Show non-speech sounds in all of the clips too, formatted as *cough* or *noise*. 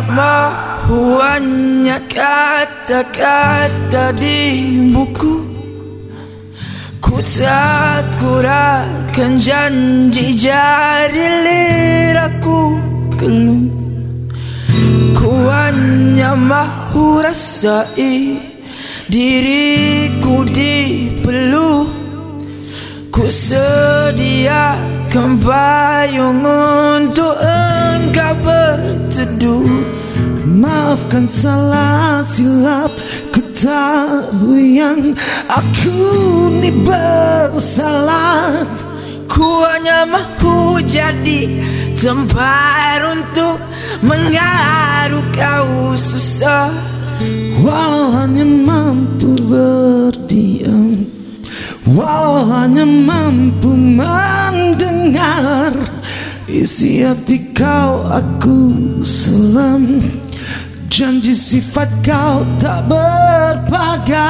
tidak mahu hanya kata-kata di buku. Ku takut akan janji jari liraku keluh Ku hanya mahu rasai diriku dipeluk Ku sediakan payung untuk engkau berteduh Maafkan salah silap Ku tahu yang aku ni bersalah. Ku hanya mahu jadi tempat untuk mengaruh kau susah. Walau hanya mampu berdiam Walau hanya mampu mendengar Isi hati kau aku selam Janji sifat kau tak berpagar.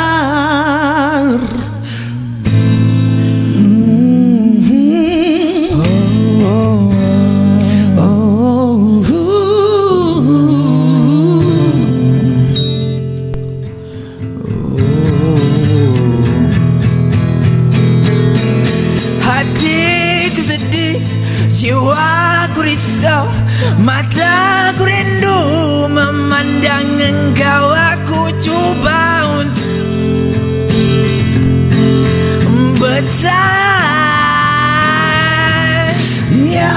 Hatiku sedih Jiwaku risau Mataku rindu Memandang engkau Aku cuba untuk Bertahan. Ya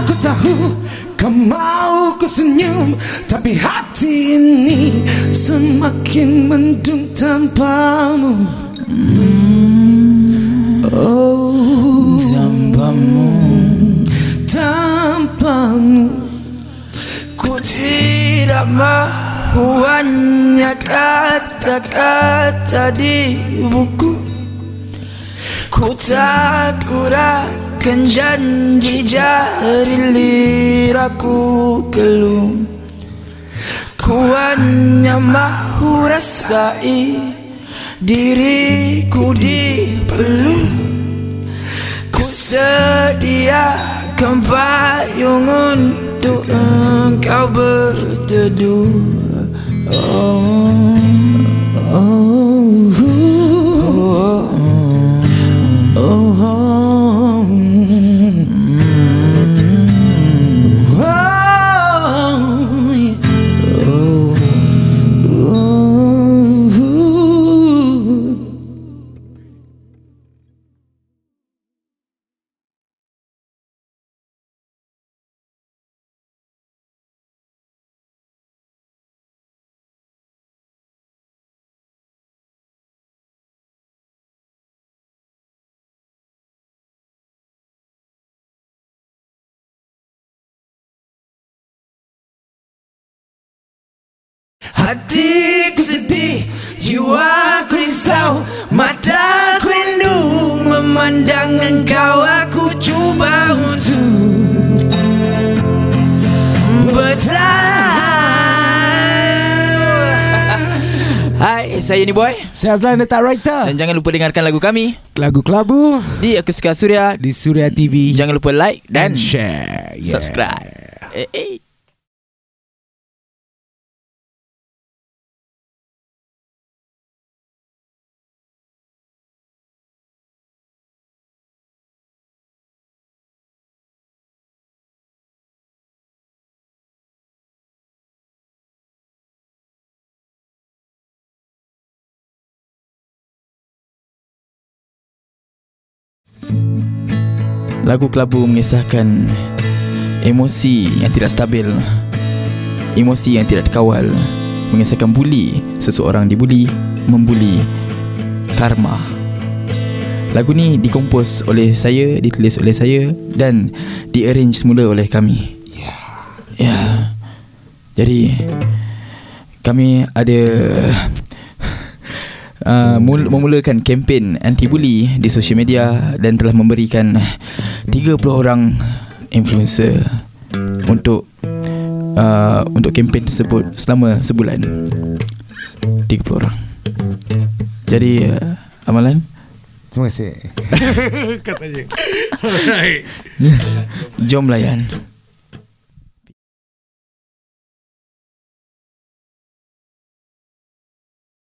aku tahu kau mau ku senyum Tapi hati ini semakin mendung tanpamu. Oh mahu hanya kata-kata di buku. Ku takut akan janji jari liraku keluh. Ku hanya mahu rasai diriku dipeluk Ku sediakan payung untuk engkau berteduh. Oh, Hatiku sedih, jiwaku risau Mataku rindu memandang engkau Aku cuba untuk bertahan. Hai, saya ni Boy. Saya Azlan Letak Writer. Dan jangan lupa dengarkan lagu kami. Lagu Kelabu. Di Akustika Surya. Di Surya TV Jangan lupa like dan and share. Yeah. subscribe. Eh, eh. Lagu kelabu mengisahkan emosi yang tidak stabil, emosi yang tidak dikawal, mengisahkan buli, seseorang dibuli, membuli, karma. Lagu ni dikompos oleh saya, ditulis oleh saya dan diarrange semula oleh kami. Ya. Ya. Jadi kami ada uh, mul- memulakan kempen anti bully di sosial media dan telah memberikan 30 orang influencer untuk uh, untuk kempen tersebut selama sebulan. 30 orang. Jadi uh, amalan? Terima kasih. *laughs* Katanya *laughs* jom layan